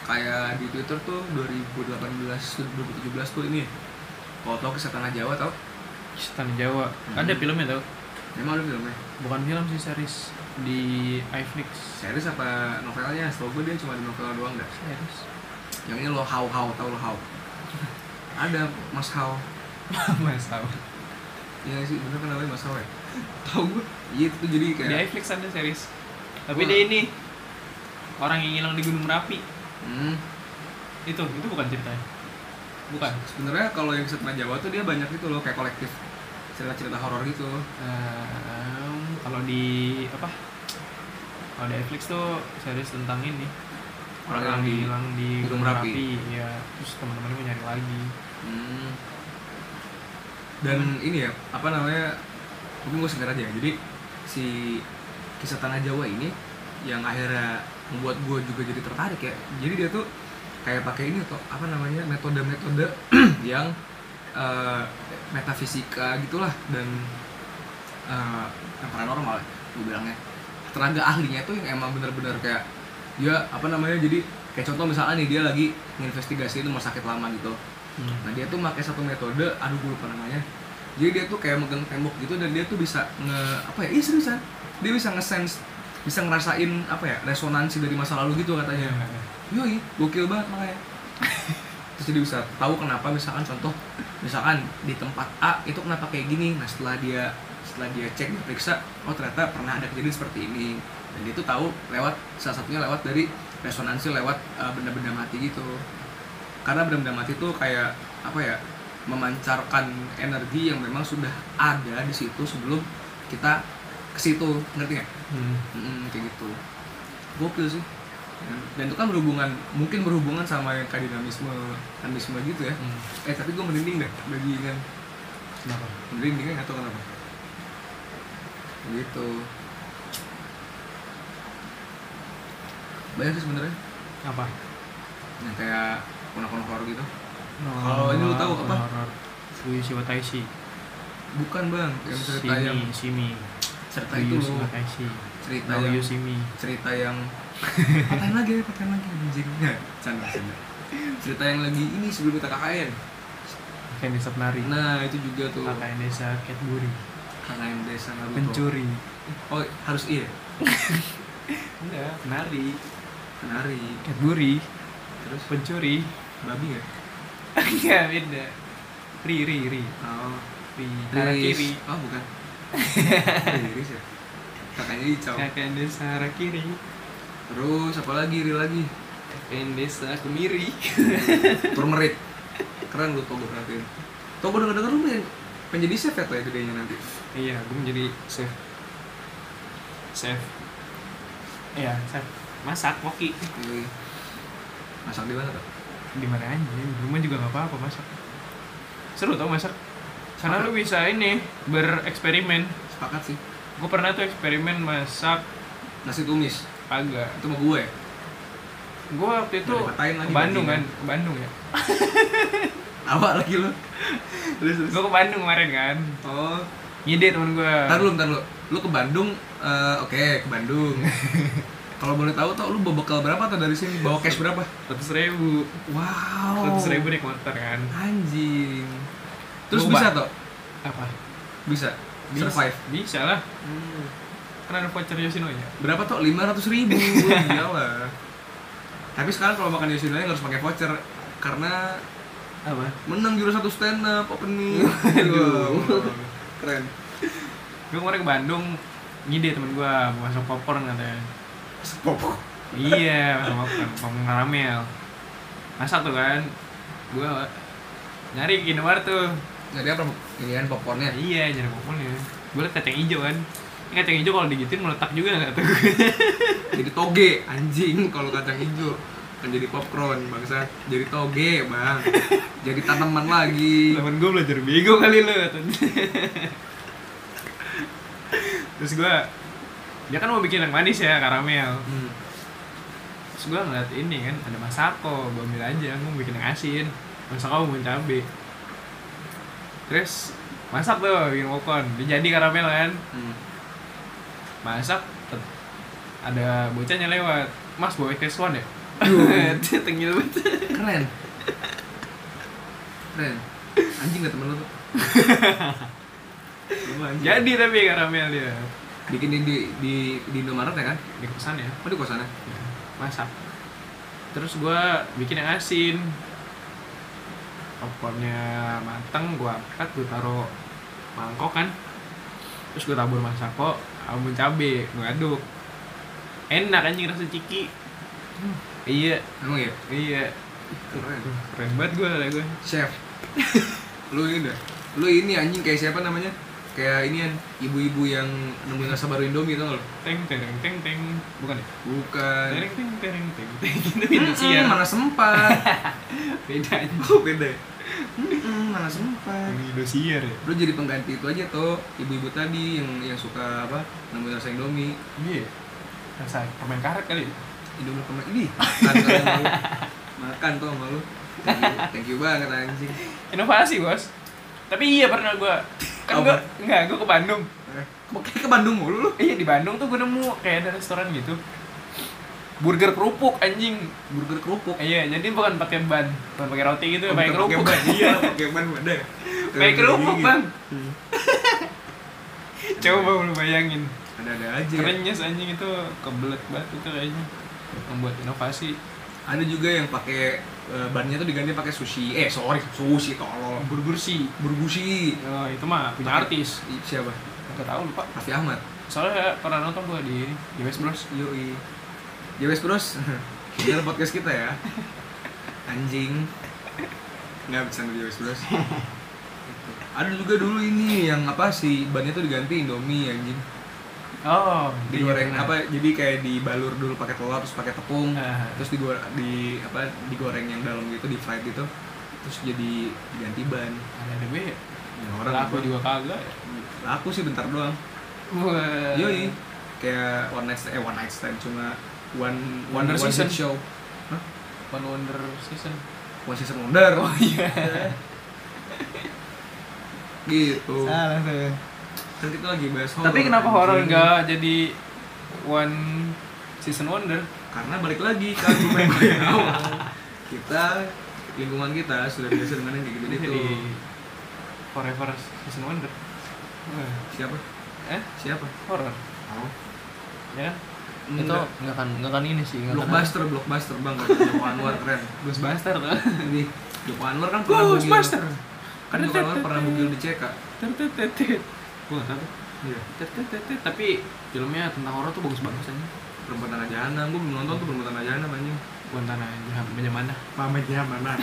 kayak di twitter tuh 2018 2017 tuh ini. Kalau tau kisah tanah jawa tau? Istana Jawa. Hmm. ada filmnya tau? Emang ada filmnya? Bukan film sih series di iFlix series apa novelnya? Setahu gue dia cuma di novel doang dah. Series. Yang ini lo how how tau lo how ada mas how mas tahu Iya sih bener kan namanya mas how ya? Tahu gue iya itu jadi di kayak iFlix ada series. Tapi Wah. dia ini orang yang hilang di Gunung Merapi hmm, itu itu bukan ceritanya bukan sebenarnya kalau yang tanah jawa tuh dia banyak itu loh kayak kolektif cerita-cerita horor gitu Ehm, kalau di apa kalau Netflix tuh series tentang ini Orang orang yang di hilang di Gunung Merapi. Merapi ya terus teman-temannya mau nyari lagi Hmm. Dan ini ya, apa namanya? Mungkin gue singkat aja ya. Jadi si kisah tanah Jawa ini yang akhirnya membuat gue juga jadi tertarik ya. Jadi dia tuh kayak pakai ini tuh apa namanya metode-metode yang eh, metafisika gitulah dan eh, yang paranormal ya, gue bilangnya tenaga ahlinya tuh yang emang bener-bener kayak dia apa namanya jadi kayak contoh misalnya nih dia lagi nginvestigasi rumah sakit lama gitu Nah dia tuh pakai satu metode, aduh gue lupa namanya. Jadi dia tuh kayak megang tembok gitu dan dia tuh bisa nge apa ya? Iya seriusan. Dia bisa nge-sense, bisa ngerasain apa ya? Resonansi dari masa lalu gitu katanya. Yoi, gokil banget makanya. Terus jadi bisa tahu kenapa misalkan contoh misalkan di tempat A itu kenapa kayak gini. Nah setelah dia setelah dia cek dia periksa, oh ternyata pernah ada kejadian seperti ini. Dan dia tuh tahu lewat salah satunya lewat dari resonansi lewat uh, benda-benda mati gitu karena benda-benda mati itu kayak apa ya memancarkan energi yang memang sudah ada di situ sebelum kita ke situ ngerti nggak? Hmm. Mm, kayak gitu gokil sih dan itu kan berhubungan mungkin berhubungan sama yang kayak dinamisme dinamisme gitu ya Hmm. eh tapi gue merinding deh bagian Kenapa? merinding kan tahu kenapa gitu banyak sih sebenarnya Apa? yang kayak konak-konak horor gitu Kalau ini lu tahu apa? Horor. Fuyushi Wataishi. bukan bang yang cerita yang Shimi, Cerita itu loh cerita Naoyo yang cerita yang patahin lagi patahin lagi anjing nggak canda canda cerita yang lagi ini sebelum kita KKN Ken Desa Penari. nah itu juga tuh KKN Desa Catburi. KKN desa Naruto Pencuri. oh harus iya Enggak, penari. penari Catburi. terus Pencuri. babi ya Enggak beda. Ri, ri, ri. oh Ri. Kiri. oh bukan ya kakaknya Icau KKN Desa arah kiri. terus apa lagi ri lagi KKN Desa Kemiri. turmeric keren lu togo perhatiin togo denger denger lu pengen pengen jadi chef ya tuh ya gedenya nanti iya, gue menjadi chef. Chef. Iya, chef. Masak, koki. Yoi. masak di mana tuh di mana aja di rumah juga nggak apa-apa masak seru tau masak karena lu bisa ini bereksperimen. Sepakat sih. Gue pernah tuh eksperimen masak nasi tumis. Agak. Itu mau gue gue waktu itu ke Bandung kan ke Bandung ya. Apa lagi lu. Gue ke Bandung kemarin kan. Oh. Ngide temen gue ntar lu ntar lu. Lu ke Bandung eh, oke ke Bandung. Kalau boleh tahu tuh lu bawa bekal berapa tuh dari sini? Bawa cash berapa? Ratus ribu. Wow. Ratus ribu naik motor kan. Anjing terus bisa tuh apa? Bisa? Bisa. Survive? Bisa lah. Kan ada voucher Yoshinoya. Berapa tuh lima ratus ribu. Iyalah tapi sekarang kalau makan Yoshinoya harus pakai voucher karena apa? menang juara satu stand up opening. Wow. keren. Gue kemarin ke Bandung ngide temen gue mau masuk popcorn katanya. Sepop iya sama popcorn. Karamel masak tuh kan. Gua nyari ke Indomaret tuh jadi apa ini kan popcornnya? Iya jadi popcornnya. Gue liat kacang hijau kan. Ini kacang hijau kalau digituin meletak juga nggak tuh? Jadi toge anjing kalau kacang hijau. Kan jadi popcorn bangsa. Jadi toge bang. Jadi tanaman lagi. Temen gue belajar bego kali lo terus gue dia kan mau bikin yang manis ya karamel. Hmm. terus gue ngeliat ini kan ada masako gue ambil aja gue bikin yang asin. Masako mau cabe terus masak tuh bikin popcorn. Dia jadi karamel kan? Hmm. masak ada bocahnya lewat. Mas bawa KS1 ya? Dia tengil banget. Keren. Keren. Anjing gak temen lu tuh? Lu anjing. jadi tapi karamel dia. Bikin di di di, di Indomaret ya kan? Di kosan ya. Oh di kosannya masak. Terus gua bikin yang asin popcornnya mateng gua angkat gua taruh mangkok kan. Terus gua tabur masako ambon cabe gua aduk. Enak anjing rasa ciki. Iya. Emang ya iya. Keren. Keren banget gua lah gua. Chef. Lu ini dah. Lu ini anjing kayak siapa namanya kayak ini kan ibu-ibu yang nemuin rasa baru Indomie tau gak lo? teng teng teng teng bukan ya Bukan. teng teng teng teng teng itu Indosiar Mm-mm, mana sempat. beda aja oh beda. ya? Mana sempat. Indosiar ya Lu jadi pengganti itu aja tuh ibu-ibu tadi yang yang suka apa nemuin rasa Indomie. iya rasa permen karet kali ya? Indomie pernah ini makan. Makan tuh malu. Thank you, thank you banget anjing. inovasi bos tapi iya pernah gua kan gua enggak gua ke Bandung Eh, Kayak ke Bandung mulu lu. iya di Bandung tuh gua nemu kayak ada restoran gitu burger kerupuk anjing Burger kerupuk. iya jadi bukan pakai ban bukan pakai roti gitu Oh, pakai kerupuk ban. Iya, pakai ban ada. pakai kerupuk bang coba lu bayangin Ada-ada aja. kerennya anjing itu kebelet banget itu kayaknya membuat inovasi Ada juga yang pakai eh, bannya tuh diganti pakai sushi. Eh, sorry, sushi tolol. burger sih Burbushi. oh, itu mah punya artis Siapa? nggak tahu lupa Raffi Ahmad. soalnya pernah nonton gua di West Bros Yoi. Wes bros, dengar podcast kita ya. Anjing. Nggak bisa di wes bros. Ada juga dulu ini yang apa sih bannya tuh diganti Indomie anjing. Oh Digoreng iya, apa? Jadi kayak dibalur dulu pakai telur terus pakai tepung. Ah. Terus digoreng di apa digoreng yang dalam gitu di fried gitu. Terus jadi diganti ban. ada be Ya, orang aku juga kagak ya. Laku sih bentar doang. Wah. Yoi. Kayak one night stand, eh one night stand cuma one Wonder one season. show. Hah? One Wonder Season. One season wonder. Oh iya. gitu. Salah tuh. Kan kita lagi bahas horror. Tapi kenapa horor nggak jadi One Season Wonder? Karena balik lagi kan cuma yang gue awal. Kita lingkungan kita sudah biasa dengan yang kayak gitu. Jadi Forever Season Wonder. Siapa? Eh, Siapa? horor. Oh. Ya. Itu nggak kan nggak kan ini sih. nggak kan- blockbuster, blockbuster bang. Joko Anwar keren. Ghostbuster tuh. Ini Joko Anwar kan pernah bugil. Kan Joko Anwar pernah bugil di CK. Gua nggak tahu. Iya. Tapi filmnya tentang horor tuh bagus-bagus aja. Perempuan Tanah Jahanam, gue belum nonton tuh Perempuan Tanah Jahanam anjing. Bukan tanah jahat punya mana? Pametnya mana?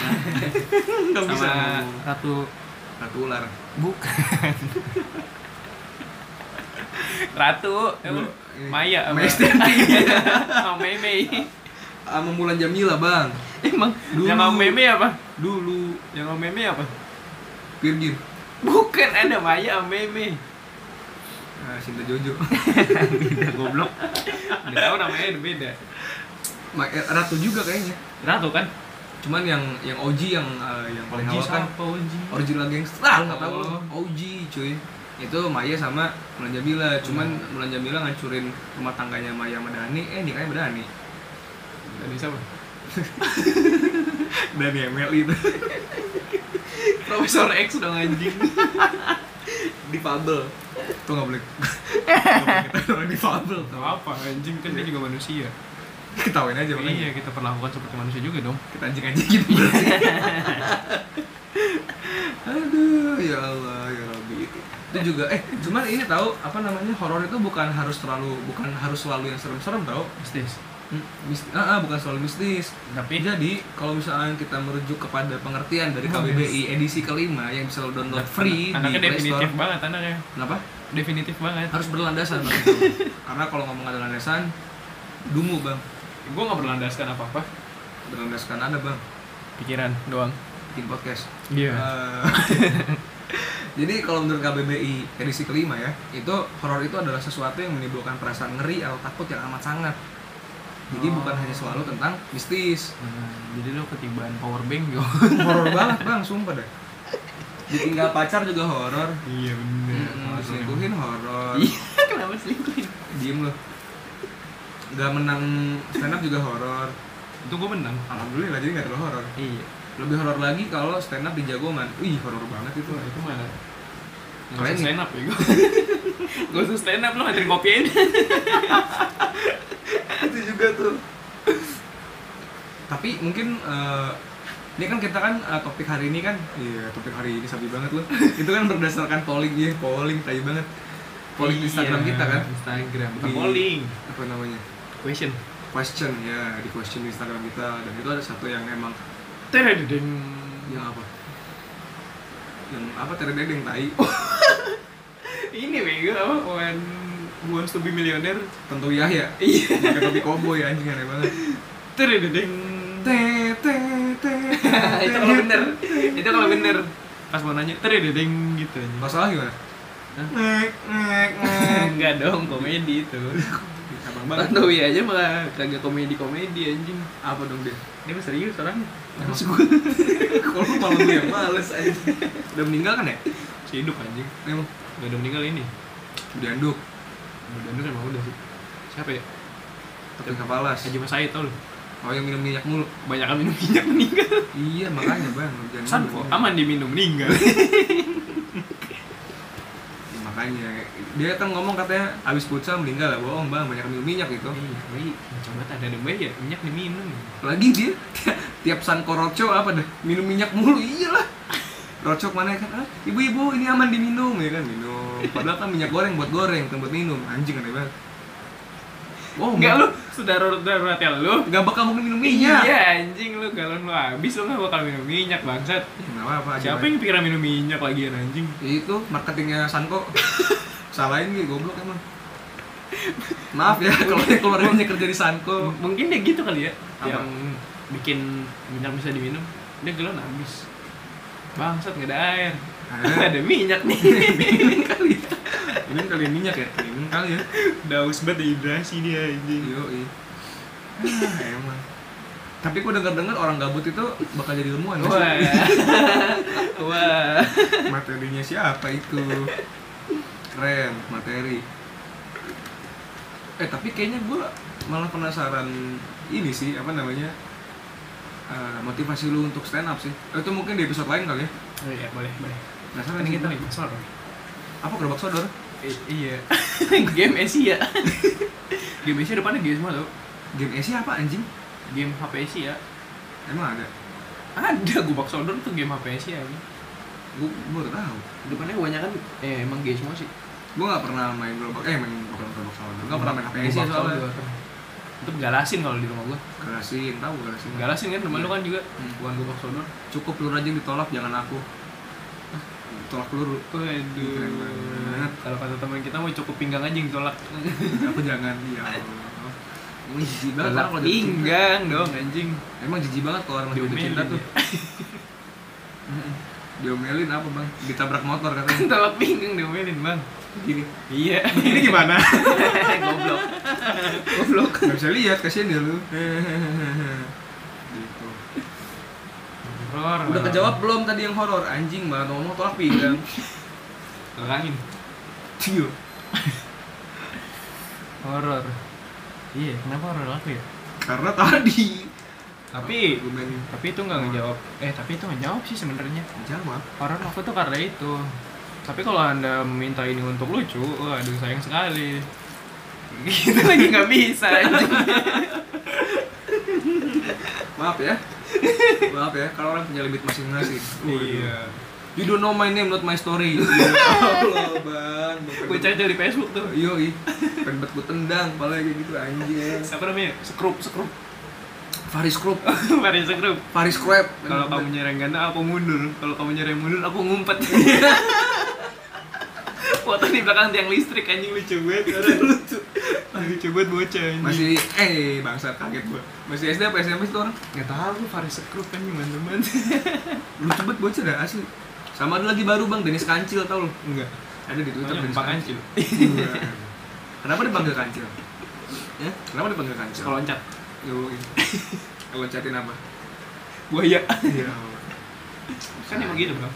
Gak bisa Sama. Ratu Ratu ular. Bukan. Ratu, eh, Bu- Maya, Estianty. Sama Meme. Sama Mulan Jamila bang. Emang Dulu. yang sama Meme apa? Dulu Yang sama Meme apa? Virgin. Bukan ada Maya sama Meme. Nah, Cinta Jojo. Beda goblok. Udah tahu namanya udah beda. Ma- Ratu juga kayaknya. Ratu kan? Cuman yang yang OG yang eh, yang paling awal kan Oji. original gangster. Ah, nggak tahu Oh. lo. OG cuy. Itu Maya sama Mulan Jamila. Cuman Mulan Jamila ngancurin rumah tangganya Maya sama Dani. Eh nikahnya sama Dani. Tadi siapa? Dani Emily itu. Profesor X dong anjing. Difabel. Tuh nggak boleh. Kita orang difabel. Tahu apa anjing kan dia juga manusia. Ketawain aja makanya. Iya, kita perlakukan seperti manusia juga dong. Kita anjing-anjingin berarti. Aduh, ya Allah, ya Rabbi. Itu juga eh cuman ini tahu apa namanya horor itu bukan harus terlalu bukan harus selalu yang serem-serem tahu. Mistis. Hmm, mis- ah, ah, bukan selalu mistis. Tapi Jadi kalau misalnya kita merujuk kepada pengertian dari Oh, KBBI edisi kelima yang bisa lo download free di anaknya Play definitif Store. banget anaknya. Kenapa? Definitif banget. Harus berlandasan bang. Karena kalau ngomong ada landasan, dumu bang. Gue nggak berlandaskan apa-apa. Berlandaskan ada bang. Pikiran doang. Bikin podcast. Iya. Eh, Jadi kalau menurut KBBI edisi kelima ya, itu horor itu adalah sesuatu yang menimbulkan perasaan ngeri atau takut yang amat sangat. Jadi Oh. bukan hanya selalu tentang mistis. Nah, jadi lo ketibaan power bank yo. Horor banget bang, sumpah deh. Ditinggal pacar juga horor. iya Mm-mm, Diselingkuhin horor. Iya, kenapa selingkuhin? Diem loh. Gak menang stand up juga horor. Itu gue menang. Alhamdulillah jadi gak terlalu horor. Iya. Lebih horor lagi kalau stand up di Jagoman. Wih horor banget itu. Itu mana? Kalian stand up ya gue. Gue stand up lo kopi aja. itu juga tuh tapi mungkin eh, ini kan kita kan eh, topik hari ini kan iya topik hari ini sabi banget loh itu kan berdasarkan polling ya polling tai banget polling di Instagram Iya, kita kan Instagram. Bukan Di- polling. apa namanya Question. question ya di question di Instagram kita dan itu ada satu yang emang Teredeng. yang apa yang apa teredeng tai Ini bego apa? When wants to be millionaire. Tentu Yahya. Iya. Pakai topi koboi anjing aneh banget. Terededeng. Te te te. itu kalau bener. Itu kalau bener. Pas mau nanya terededeng gitu. Masalah gimana? Nek nek. Enggak dong, komedi itu. Abang banget. Tantowi aja malah kagak komedi-komedi anjing. Apa dong dia? Dia mah serius orangnya. Males gue. Kalau lu malah gue yang males aja. Udah meninggal kan ya? Si hidup anjing. Emang udah meninggal ini. udah anduk. Bener emang udah sih. Siapa ya? Tapi kapalas. Haji Mas Said tau lu. Oh yang minum minyak mulu. Banyak minum minyak meninggal. Iya makanya bang. Jangan San kok aman diminum meninggal. Ya, makanya dia kan ngomong katanya abis futsal meninggal lah bohong bang banyak minum minyak gitu. Iya, bayi. Coba ada ada ya minyak diminum. Lagi dia tiap Sanko Roco apa dah minum minyak mulu iyalah. Rocok mana kan ah, ibu-ibu ini aman diminum ya kan minum. Padahal kan minyak goreng buat goreng buat minum anjing aneh banget. Oh Enggak lu saudara darurat ya lu. nggak bakal mungkin minum minyak. Iya anjing lu galon lu habis lu gak bakal minum minyak bangsat. Nggak apa-apa aja. Siapa yang pikiran minum minyak lagi anjing? itu marketingnya Sanko salahin gitu goblok emang maaf ya kalau keluarganya kerja di Sanko Mungkin dia gitu kali ya. Apa? Yang bikin minyak bisa diminum. Dia galon habis. Bangsat nggak ada air. Ah. ada minyak nih. minum kali minum kali ya minyak ya minum kali ya Daus banget dehidrasi dia anjing. yo ah, emang tapi gua denger dengar orang gabut itu bakal jadi ilmuwan Wah. Wah. materinya siapa itu keren materi eh tapi kayaknya gua malah penasaran ini sih apa namanya eh, motivasi lu untuk stand up sih Eh, itu mungkin di episode lain kali ya Oh iya, boleh, boleh. penasaran Kan sih kita nih besar. apa gerobak sodor I- iya. Game Asia. Game Asia depannya game semua tau. game Asia apa anjing Game HP Asia. emang ada Ada gubak sodor tuh game HP Asia ini. gua gua baru tahu Depannya kebanyakan eh emang game semua sih. gua nggak pernah main gerobak eh main bukan gerobak sodor gua nggak pernah main HP Asia soalnya sodor. Itu galasin kalau di rumah gua. galasin tahu galasin Galasin kan rumah lu kan juga. Hmm. Bukan gubak sodor. cukup aja yang ditolak jangan aku tolak peluru banget. Kalau kata teman kita mau cukup pinggang aja yang tolak. aku jangan ya jijik banget orang kalau pinggang dong anjing. emang jijik banget kalau orang Diomelin cinta tuh diomelin apa bang ditabrak motor katanya tolak pinggang diomelin, Bang. Gini Iya. ini gimana Goblok. Goblok. nggak bisa lihat kasihan dia lu gitu Horor. udah kejawab belum tadi yang horor anjing banget ngomong tolak pinggang Langin. Tio Horor. Iya, kenapa horor aku ya? karena tadi Tapi tapi itu nggak ngejawab. Eh, tapi itu ngejawab sih sebenarnya. jawab Horor aku tuh karena itu. Tapi kalau anda meminta ini untuk lucu, waduh sayang sekali. Gitu lagi nggak bisa. anjing. maaf ya maaf ya kalau orang punya limit masing-masing Iya. you don't know my name not my story ya Allah bang Gue cari di Facebook tuh. Yo, i. pengen banget gue tendang, malah kayak gitu anjir. Siapa namanya? Skrup, skrup. Faris Krupp, Mari skrup. Faris Krep. Kalau kamu nyerang ganda, aku mundur. Kalau kamu nyerang mundur, aku ngumpet. Foto di belakang tiang listrik anjing lucu banget. lucu. Lucu banget bocah anjing. masih eh bangsa kaget gue. Masih SD apa SMP itu orang? Nggak tahu lu Faris Skrup anjing teman-teman. Lucu banget bocah dah asli. Sama ada lagi baru bang, Denis Kancil tau lu? Enggak. Ada di Twitter Namanya Denis. Kancil. Iya. Kenapa dipanggil Kancil? Ya? Kenapa dipanggil Kancil? Kalau loncat. Yo, kalau loncatin apa? Buaya. Iya. Kan emang gitu, Bro.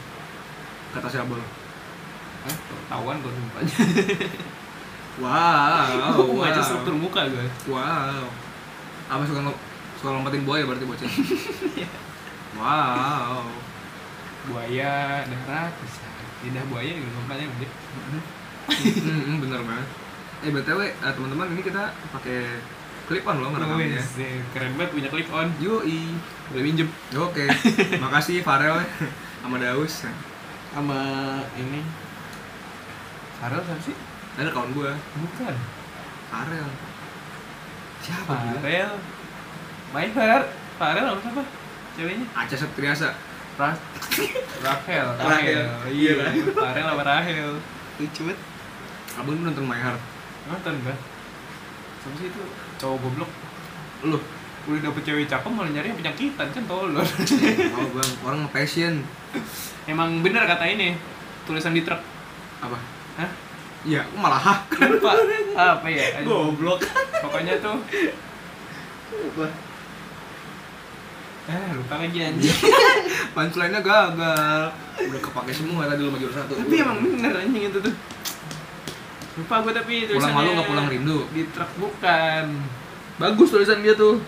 Kata siapa lo? Hah? Kok sumpahnya. Wow. Gue ngaca struktur muka gue. Wow. Apa suka lo suka lompatin buaya berarti bocah? wow. Buaya, darat, bisa. Lidah buaya juga lompatnya gede. Hmm, bener banget. Eh btw eh, teman-teman ini kita pakai clip on loh ngerekamnya. Keren banget punya clip on. Yoi. Boleh minjem. Oke. Makasih Farel sama Daus. Sama ini. Farel siapa sih? Ada kawan gua, Bukan. Farel. Siapa dia? Farel. Main Farel. Farel apa siapa? Ceweknya? Aca Septriasa. Ra Rahel. Rahel. Iya. Iya, Rahel. Farel apa Rahel? Lucu banget. abang nonton My Heart nonton kan siapa sih itu? Cowok goblok. Lu udah dapet cewek cakep malah nyari yang penyakitan kan tolol. Oh bang orang passion emang bener kata ini tulisan di truk. Apa? Hah? Iya aku malah hah. Lupa. Apa ya? Goblok. Pokoknya tuh. Apa eh lupa lagi anjing. Punchline-nya gagal. Udah kepake semua tadi lu maju satu. Tapi emang bener anjing itu tuh lupa gue tapi pulang malu nggak pulang rindu? di truk bukan. Bagus tulisan dia tuh.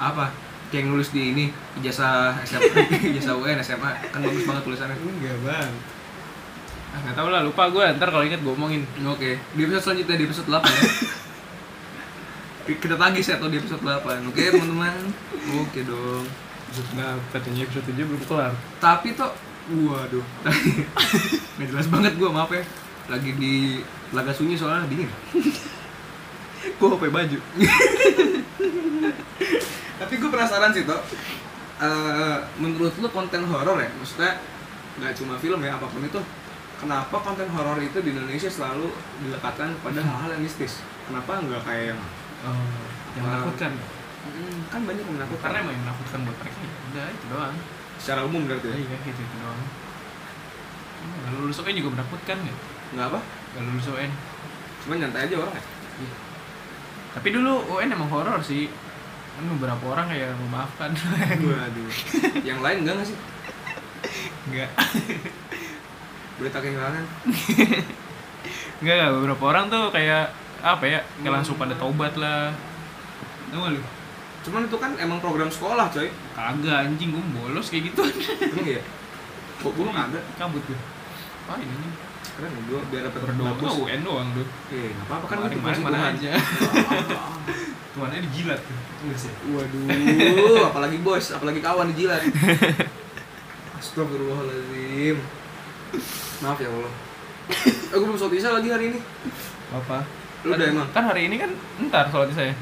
Apa? Kayak yang nulis di ini ijazah SMA ijazah UN SMA kan bagus banget tulisannya. Enggak bang. Ah nggak tahu lah lupa gue ntar kalau inget gue omongin. Oke. Di episode selanjutnya di episode 8 ya. Kita tagih set di episode 8 oke teman-teman? Oke dong. Nah katanya episode 7 belum kelar. Tapi tuh waduh. Nggak jelas banget gua maaf ya lagi di laga sunyi soalnya dingin. Gue HP baju? Tapi gue penasaran sih toh Eh, menurut lu konten horor ya maksudnya nggak cuma film ya apa pun itu kenapa konten horor itu di Indonesia selalu dilekatkan pada hal-hal yang mistis? Kenapa nggak kayak yang oh, yang Ah. menakutkan? Hmm, kan banyak yang menakutkan. Karena emang yang menakutkan buat mereka ya udah itu doang. Secara umum berarti ya? Iya gitu itu doang. UN juga menakutkan ya nggak apa? Gak lulus UN cuma nyantai aja orang ya? Tapi dulu UN emang horor sih. Kan beberapa orang kayak memaafkan. Waduh. Yang lain enggak nggak sih? Enggak berita kehilangan? Enggak, enggak, beberapa orang tuh kayak Apa ya, kayak langsung pada tobat lah. Gak lu? cuman itu kan emang program sekolah coy. Kagak anjing, gue bolos kayak gitu emang iya. Kok gue ada? Cabut gue Wah ini nih keren gue biar dapat Berdoa bagus UN doang tuh eh nggak apa-apa kan itu masih mana Tuhan. aja. Tuannya dijilat tuh sih. Waduh apalagi bos apalagi kawan dijilat. Astagfirullahaladzim. Maaf ya Allah. Aku belum sholat isya lagi hari ini. Apa? Lu udah emang? Kan hari ini kan ntar sholat saya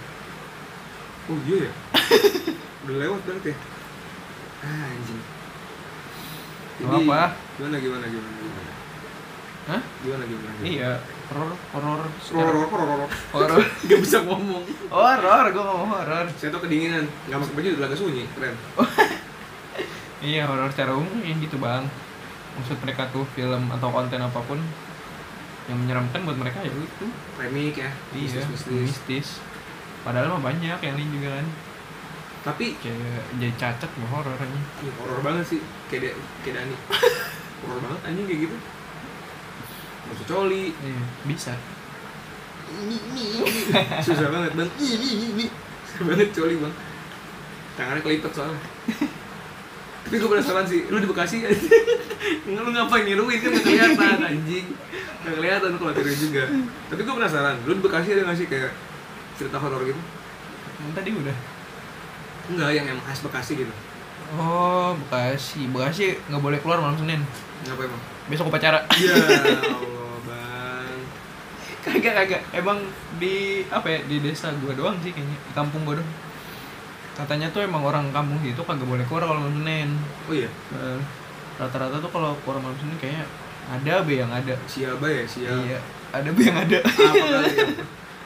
oh iya ya? Udah lewat berarti ya? Ah, anjing. Gak apa gimana gimana gimana gimana Hah? gimana gimana? Iya, horor, horor, Horor, horor, horor. horor, Gak bisa ngomong. horor, gue ngomong horor. Saya tuh kedinginan, nggak pakai baju udah agak sunyi, keren. Iya, horor secara umum ya gitu bang. Maksud mereka tuh film atau konten apa pun yang menyeramkan buat mereka ya itu. Remik ya, Iya, mistis. mistis. Padahal mah banyak yang lain juga kan. Tapi Kayak jadi cacat mah horor aja. Ih, horor banget sih, kayak kayak Dani. horor banget anjing kayak gitu. Masuk coli. Iya, bisa. Susah banget, Bang. Ini ini ini. Susah banget coli, Bang. Tangannya kelipet soalnya. Tapi gue penasaran sih, lu di Bekasi lu ngapain niruin kan nggak kelihatan anjing Nggak kelihatan kalau tiru juga Tapi gue penasaran, lu di Bekasi ada nggak sih kayak cerita horor gitu? Yang tadi udah. Enggak, yang emang khas Bekasi gitu Oh, Bekasi. Bekasi nggak boleh keluar malam Senin. Ngapa emang? Besok upacara. Ya Bang kagak kagak. Emang di apa ya di desa gua doang sih kayaknya. Di kampung gua doang. Katanya tuh emang orang kampung situ kagak boleh keluar kalau malam Senin. Oh iya, Eh, Rata-rata tuh kalau keluar malam Senin kayaknya ada be yang ada. siapa ya? Siapa? Iya, ada be yang ada. Apa kali ya?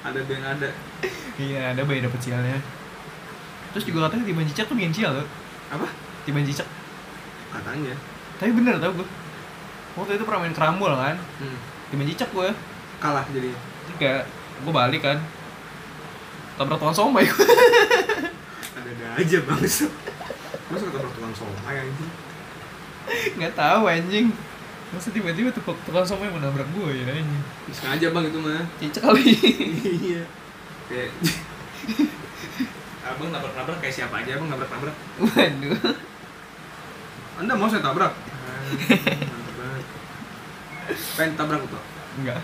Ada band ada iya, ada be dapet sialnya. Terus juga katanya tiban cicak tuh bikin sial tuh. Apa? Tiban cicak. Katanya Tapi bener tau gua. Waktu itu pernah main kerambol kan. hmm. Tiban cicak gua. Kalah jadinya Enggak, gua balik kan. Tabrak tukang somai. Gua. Ada-ada aja bang. Masa ketemu tukang somai anjing? Nggak tahu anjing. Masa tiba-tiba tuh tukang somai menabrak gue ya anjing? Sengaja bang itu mah. Cicak kali. Iya. Kayak Abang nabrak-nabrak kayak siapa aja abang nabrak-nabrak? Waduh. Anda mau saya tabrak? Pengen tabrak tuh enggak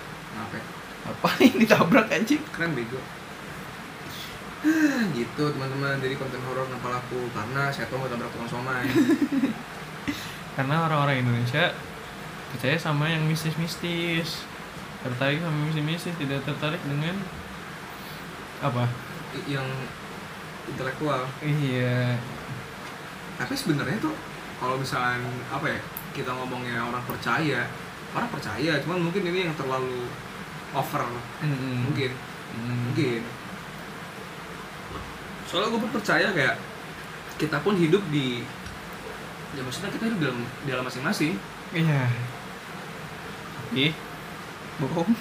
Kenapa? apain ditabrak anjing? Keren bego. Gitu teman-teman. Jadi konten horor kenapa laku. Karena saya tahu tabrak tukang somai? Karena orang-orang Indonesia percaya sama yang mistis-mistis. Tertarik sama mistis-mistis tidak tertarik dengan apa? Yang intelektual. Iya. Tapi sebenarnya tuh kalau misalkan apa ya kita ngomongnya orang percaya orang percaya. Cuman mungkin ini yang terlalu over mungkin Hmm. mungkin soalnya gue pun percaya kayak kita pun hidup di ya maksudnya kita hidup dalam di alam masing-masing Iya. Ih. Bohong.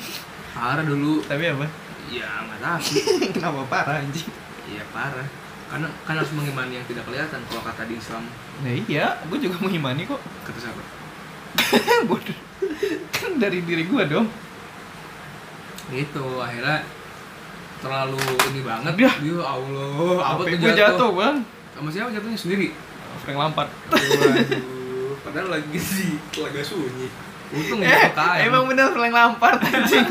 parah dulu Tapi apa? ya nggak tahu Kenapa parah anjing? iya parah karena kan harus mengimani yang tidak kelihatan kalau kata di Islam Nah iya, gue juga mengimani kok. kata siapa Bodoh. kan dari diri gue dong. Gitu akhirnya terlalu ini banget Dia. ya Allah apa tuh gue jatuh bang? sama siapa jatuhnya sendiri Frank Lampard. waduh padahal lagi di telaga sunyi untung Eh, jatuh air emang bener Frank Lampard anjing.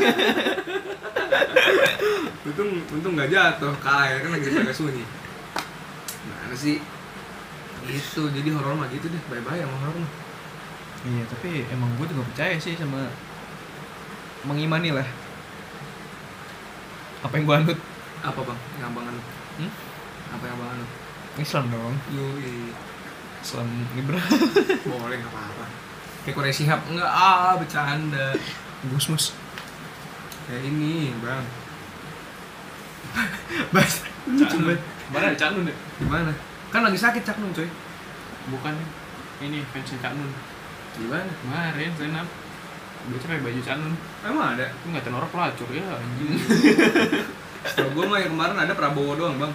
untung untung nggak jatuh ke air kan lagi di telaga sunyi mana sih gitu jadi horor mah gitu deh bye bye sama horor mah iya, tapi emang gue juga percaya sih sama mengimani lah. Apa yang gue anut? apa bang yang abang anut Hmm? apa yang abang anut Islam dong. yui Islam liberal. boleh nggak apa-apa kayak Korea Shihab enggak ah bercanda Gus mus. kayak ini bang Bas. lucu banget Mana ada Cak Nun ya? gimana kan lagi sakit cak nun coy Bukan ini fansnya Cak Nun. gimana Kemarin Zainab dia pakai baju Cak Nun. emang ada Itu nggak orang pelacur ya anjing. Setahu gue mah yang kemarin ada Prabowo doang bang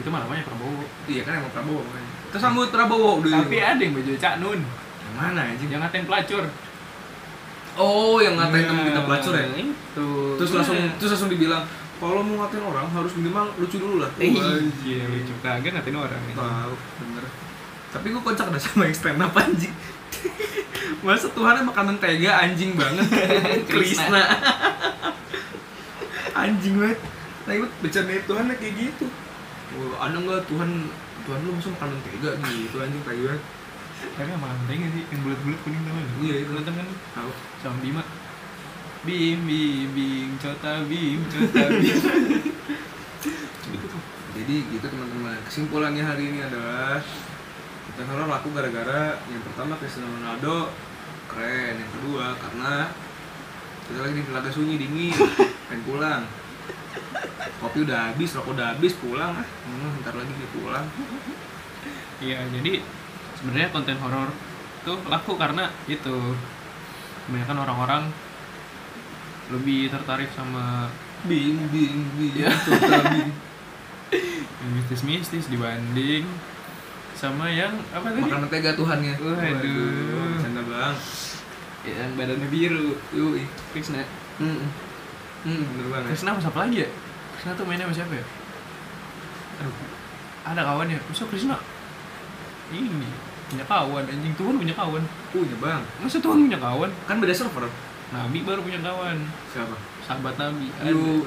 Itu mah namanya Prabowo. Iya kan emang Prabowo makanya Kita sambut Prabowo dulu Tapi ada yang baju Cak Nun. Yang mana anjing? Yang ngatain pelacur. Oh yang ngatain temen kita pelacur ya? Itu. Terus langsung terus langsung dibilang kalau mau ngatain orang harus minimal lucu dulu lah Iya, lucu kagak ngatain orang. Tahu, bener Tapi gue kocak dah sama yang stand up anjing Masa Tuhan emang kanan tega anjing banget Krishna Anjing banget Nah itu bercanda Tuhan kayak gitu oh, Ada nggak Tuhan Tuhan lu masa makanan tega gitu anjing kayak banget Tapi emang penting sih yang bulat-bulat kuning tuh. Iya, itu. nonton kan Tahu sama Bima. Bim bim bim cota bim cota bim. Jadi gitu teman-teman. Kesimpulannya hari ini adalah horor laku gara-gara yang pertama Cristiano Ronaldo keren, yang kedua karena kita lagi di telaga sunyi dingin, pengen pulang. Kopi udah habis, rokok udah habis, pulang ah. Hmm, ntar lagi dia pulang. Iya, jadi sebenarnya konten horor tuh laku karena itu kebanyakan orang-orang lebih tertarik sama Bing bing bing. Bing. yang mistis-mistis dibanding sama yang apa tadi? Makanan tega Tuhannya. Waduh. Canda bang. Yang badannya biru. Yui. Krishna. Hmm. Hmm, bener banget. Krishna apa siapa lagi ya? Krishna tuh mainnya sama siapa ya? Aduh, ada kawan ya? Masa Krishna? Ini punya kawan, anjing Tuhan punya kawan. Punya bang. Masa Tuhan punya kawan? Kan beda server. Nabi baru punya kawan. Siapa? Sahabat Nabi. Ada. Yuk.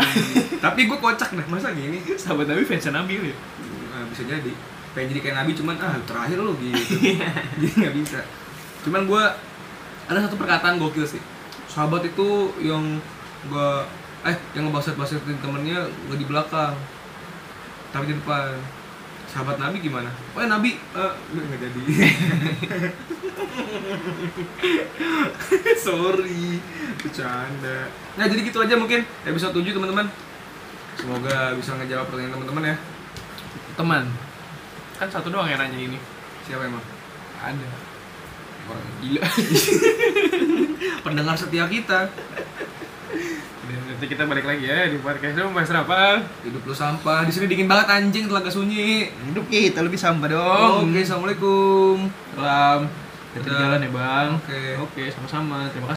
Tapi gue kocak dah, masa gini? Sahabat Nabi fans Nabi ya? Nah, bisa jadi. Pengen jadi kayak Nabi cuman ah terakhir lo gitu. jadi nggak bisa. Cuman gue ada satu perkataan gokil sih. Sahabat itu yang gue eh yang ngebaset-basetin temennya gue di belakang. Tapi di depan. Sahabat Nabi gimana? Oh ya Nabi eh nggak jadi. Sorry, bercanda. Nah jadi gitu aja mungkin episode 7 teman-teman. Semoga bisa ngejawab pertanyaan teman-teman ya. Teman. Kan satu doang yang nanya ini. Siapa emang? Ada. Orang gila. Pendengar setia kita. Dan nanti kita balik lagi ya di podcast dong Mas apa? Hidup lu sampah. Di sini dingin banget anjing, telaga sunyi. Hidup kita lebih sampah dong. Oke, assalamualaikum. Salam. Kita jalan ya bang. Oke. Oke, sama-sama. Terima kasih.